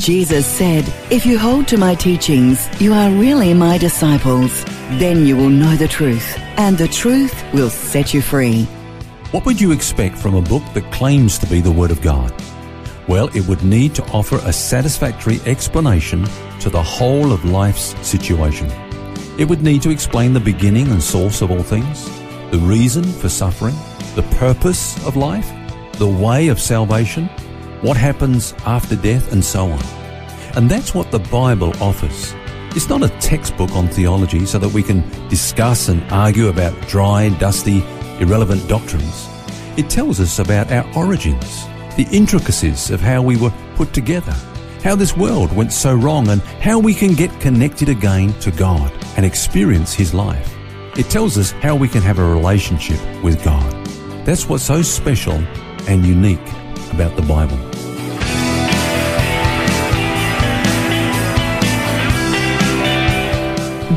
Jesus said, If you hold to my teachings, you are really my disciples. Then you will know the truth, and the truth will set you free. What would you expect from a book that claims to be the Word of God? Well, it would need to offer a satisfactory explanation to the whole of life's situation. It would need to explain the beginning and source of all things, the reason for suffering, the purpose of life, the way of salvation, what happens after death, and so on. And that's what the Bible offers. It's not a textbook on theology so that we can discuss and argue about dry, dusty, irrelevant doctrines. It tells us about our origins, the intricacies of how we were put together, how this world went so wrong, and how we can get connected again to God and experience His life. It tells us how we can have a relationship with God. That's what's so special and unique about the Bible.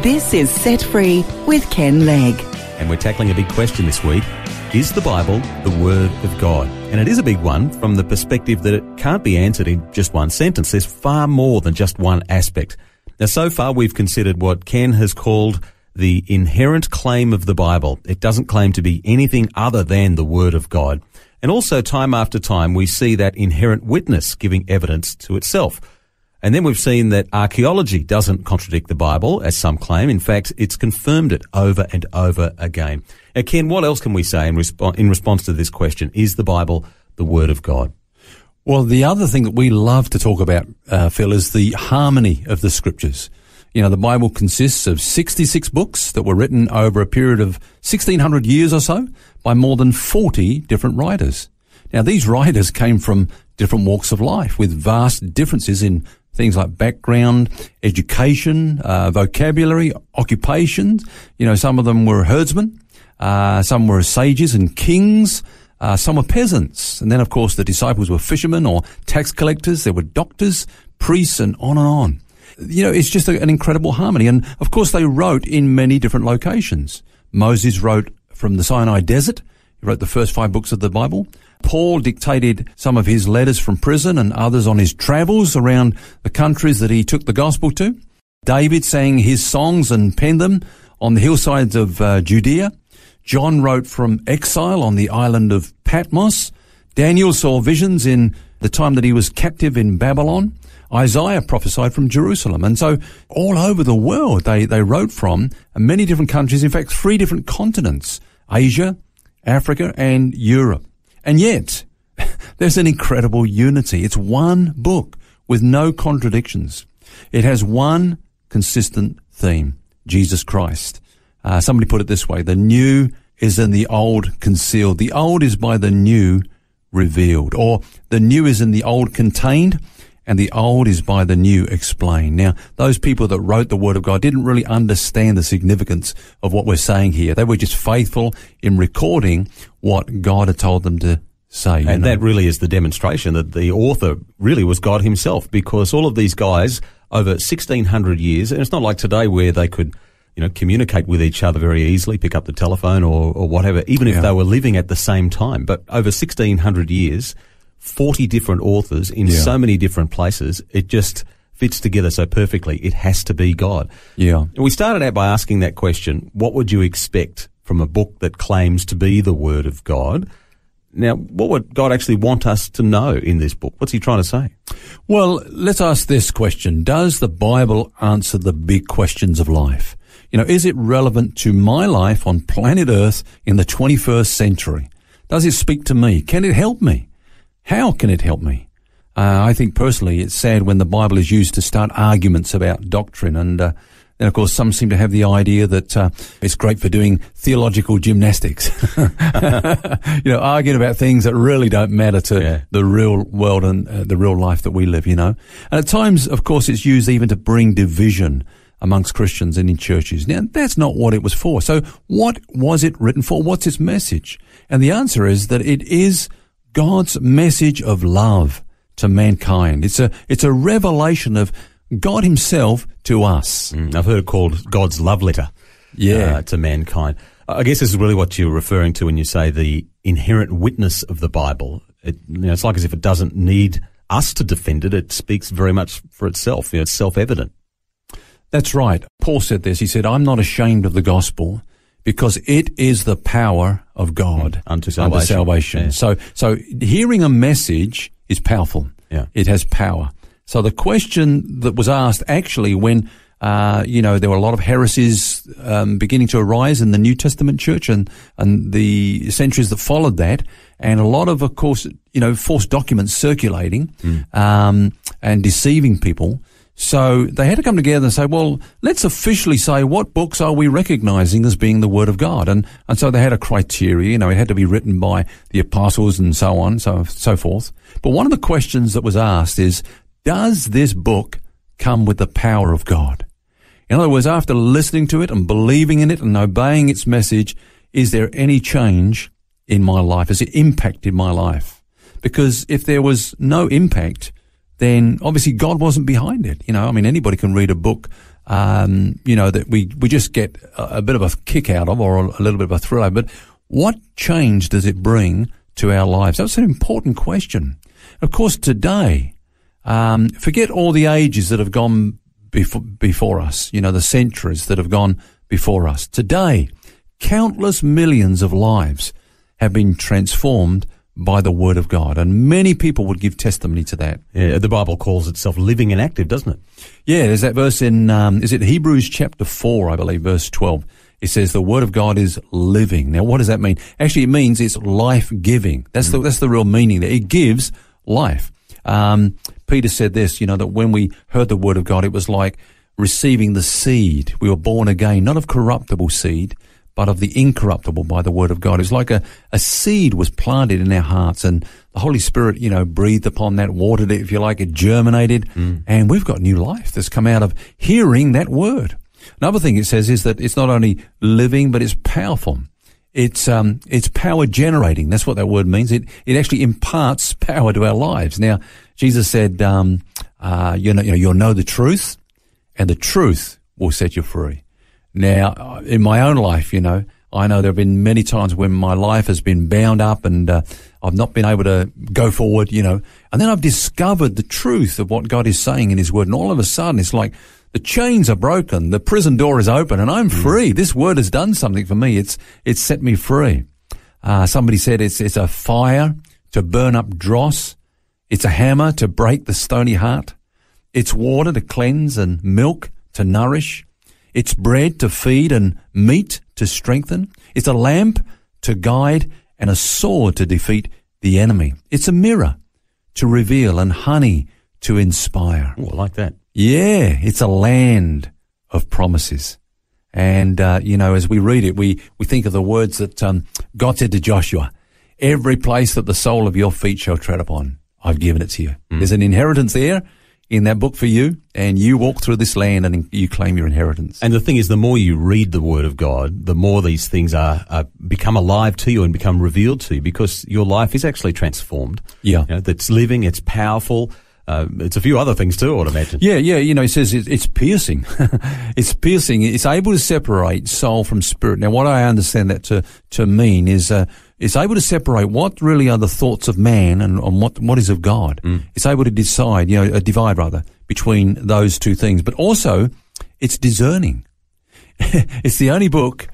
This is Set Free with Ken Legg. And we're tackling a big question this week. Is the Bible the Word of God? And it is a big one from the perspective that it can't be answered in just one sentence. There's far more than just one aspect. Now, so far we've considered what Ken has called the inherent claim of the Bible. It doesn't claim to be anything other than the Word of God. And also, time after time, we see that inherent witness giving evidence to itself. And then we've seen that archaeology doesn't contradict the Bible, as some claim. In fact, it's confirmed it over and over again. Now, Ken, what else can we say in, resp- in response to this question? Is the Bible the Word of God? Well, the other thing that we love to talk about, uh, Phil, is the harmony of the scriptures. You know, the Bible consists of 66 books that were written over a period of 1600 years or so by more than 40 different writers. Now, these writers came from different walks of life with vast differences in things like background, education, uh, vocabulary, occupations. You know, some of them were herdsmen, uh, some were sages and kings, uh, some were peasants. And then, of course, the disciples were fishermen or tax collectors. There were doctors, priests, and on and on. You know, it's just a, an incredible harmony. And of course, they wrote in many different locations. Moses wrote from the Sinai desert. He wrote the first five books of the Bible. Paul dictated some of his letters from prison and others on his travels around the countries that he took the gospel to. David sang his songs and penned them on the hillsides of uh, Judea. John wrote from exile on the island of Patmos. Daniel saw visions in the time that he was captive in Babylon. Isaiah prophesied from Jerusalem. And so all over the world they, they wrote from many different countries, in fact, three different continents, Asia, Africa, and Europe. And yet, there's an incredible unity. It's one book with no contradictions. It has one consistent theme, Jesus Christ. Uh, somebody put it this way, the new is in the old concealed. The old is by the new revealed. Or the new is in the old contained and the old is by the new explained. Now, those people that wrote the Word of God didn't really understand the significance of what we're saying here. They were just faithful in recording what God had told them to say. And know. that really is the demonstration that the author really was God himself because all of these guys over 1600 years, and it's not like today where they could, you know, communicate with each other very easily, pick up the telephone or, or whatever, even if Yeah. they were living at the same time. But over 1600 years, 40 different authors in Yeah. so many different places, it just fits together so perfectly. It has to be God. Yeah. And we started out by asking that question, what would you expect from a book that claims to be the Word of God? Now, what would God actually want us to know in this book? What's he trying to say? Well, let's ask this question. Does the Bible answer the big questions of life? You know, is it relevant to my life on planet Earth in the 21st century? Does it speak to me? Can it help me? How can it help me? Uh, I think personally it's sad when the Bible is used to start arguments about doctrine and uh, then of course some seem to have the idea that uh, it's great for doing theological gymnastics. you know, arguing about things that really don't matter to Yeah. the real world and uh, the real life that we live, you know. And at times, of course, it's used even to bring division amongst Christians and in churches. Now, that's not what it was for. So what was it written for? What's its message? And the answer is that it is God's message of love to mankind. It's a, it's a revelation of God himself to us. Mm, I've heard it called God's love letter Yeah. uh, to mankind. I guess this is really what you're referring to when you say the inherent witness of the Bible. It, you know, it's like as if it doesn't need us to defend it. It speaks very much for itself. You know, it's self-evident. That's right. Paul said this. He said, I'm not ashamed of the gospel because it is the power of God Mm, unto salvation. Yeah. So, so hearing a message is powerful. Yeah. It has power. So the question that was asked actually when, uh, you know, there were a lot of heresies um, beginning to arise in the New Testament church and, and the centuries that followed that, and a lot of, of course, you know, false documents circulating Mm. um, and deceiving people. So they had to come together and say, well, let's officially say what books are we recognizing as being the Word of God? And, and so they had a criteria, you know, it had to be written by the apostles and so on, so, so forth. But one of the questions that was asked is, does this book come with the power of God? In other words, after listening to it and believing in it and obeying its message, is there any change in my life? Has it impacted my life? Because if there was no impact, then obviously God wasn't behind it. You know, I mean, anybody can read a book, um, you know, that we, we just get a, a bit of a kick out of or a, a little bit of a thrill. But what change does it bring to our lives? That's an important question. Of course, today, um, forget all the ages that have gone before, before us, you know, the centuries that have gone before us. Today, countless millions of lives have been transformed by the word of God. And many people would give testimony to that. Yeah, the Bible calls itself living and active, doesn't it? Yeah, there's that verse in, um, is it Hebrews chapter 4, I believe, verse 12. It says the word of God is living. Now, what does that mean? Actually, it means it's life giving. That's the, that's the real meaning there. It gives life. Um, Peter said this, you know, that when we heard the word of God, it was like receiving the seed. We were born again, not of corruptible seed, but of the incorruptible by the word of God. It's like a, a seed was planted in our hearts and the Holy Spirit, you know, breathed upon that, watered it, if you like, it germinated, and we've got new life that's come out of hearing that word. Another thing it says is that it's not only living, but it's powerful. It's um, it's power generating. That's what that word means. It it actually imparts power to our lives. Now, Jesus said, um, uh, you know, you know, you'll know the truth, and the truth will set you free. Now, in my own life, you know, I know there have been many times when my life has been bound up and uh, I've not been able to go forward, you know, and then I've discovered the truth of what God is saying in His Word, and all of a sudden it's like the chains are broken, the prison door is open, and I'm free. This Word has done something for me. It's it's set me free. Uh, somebody said it's it's a fire to burn up dross. It's a hammer to break the stony heart. It's water to cleanse and milk to nourish. It's bread to feed and meat to strengthen. It's a lamp to guide and a sword to defeat the enemy. It's a mirror to reveal and honey to inspire. Oh, I like that. Yeah, it's a land of promises. And, uh, you know, as we read it, we, we think of the words that um, God said to Joshua, every place that the sole of your feet shall tread upon, I've given it to you. There's an inheritance there in that book for you, and you walk through this land and you claim your inheritance. And the thing is, the more you read the Word of God, the more these things are, are become alive to you and become revealed to you, because your life is actually transformed. Yeah. you know, that's living. It's powerful. Uh, it's a few other things too, I would imagine. Yeah, yeah, you know, it says it, it's piercing. it's piercing. It's able to separate soul from spirit. Now, what I understand that to, to mean is, uh, it's able to separate what really are the thoughts of man and, and what, what is of God. It's able to decide, you know, uh, divide rather between those two things, but also it's discerning. it's the only book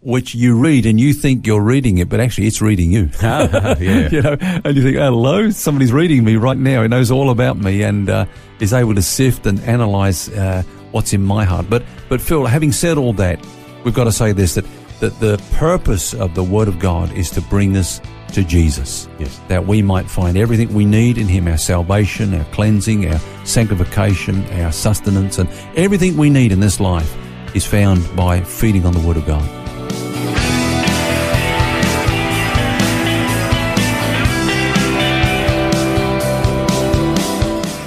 which you read and you think you're reading it, but actually it's reading you. yeah. you know, and you think, hello, somebody's reading me right now. He knows all about me and uh, is able to sift and analyze uh, what's in my heart. But, but Phil, having said all that, we've got to say this that that the purpose of the Word of God is to bring us to Jesus. Yes. That we might find everything we need in Him our salvation, our cleansing, our sanctification, our sustenance, and everything we need in this life is found by feeding on the Word of God.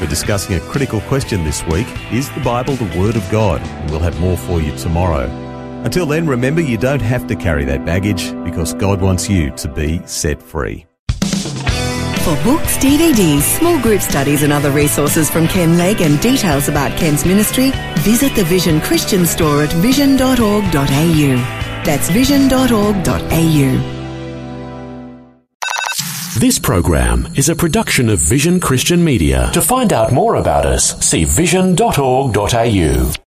We're discussing a critical question this week Is the Bible the Word of God? And we'll have more for you tomorrow. Until then, remember you don't have to carry that baggage because God wants you to be set free. For books, DVDs, small group studies, and other resources from Ken Legg and details about Ken's ministry, visit the Vision Christian store at vision.org.au. That's vision.org.au. This program is a production of Vision Christian Media. To find out more about us, see vision.org.au.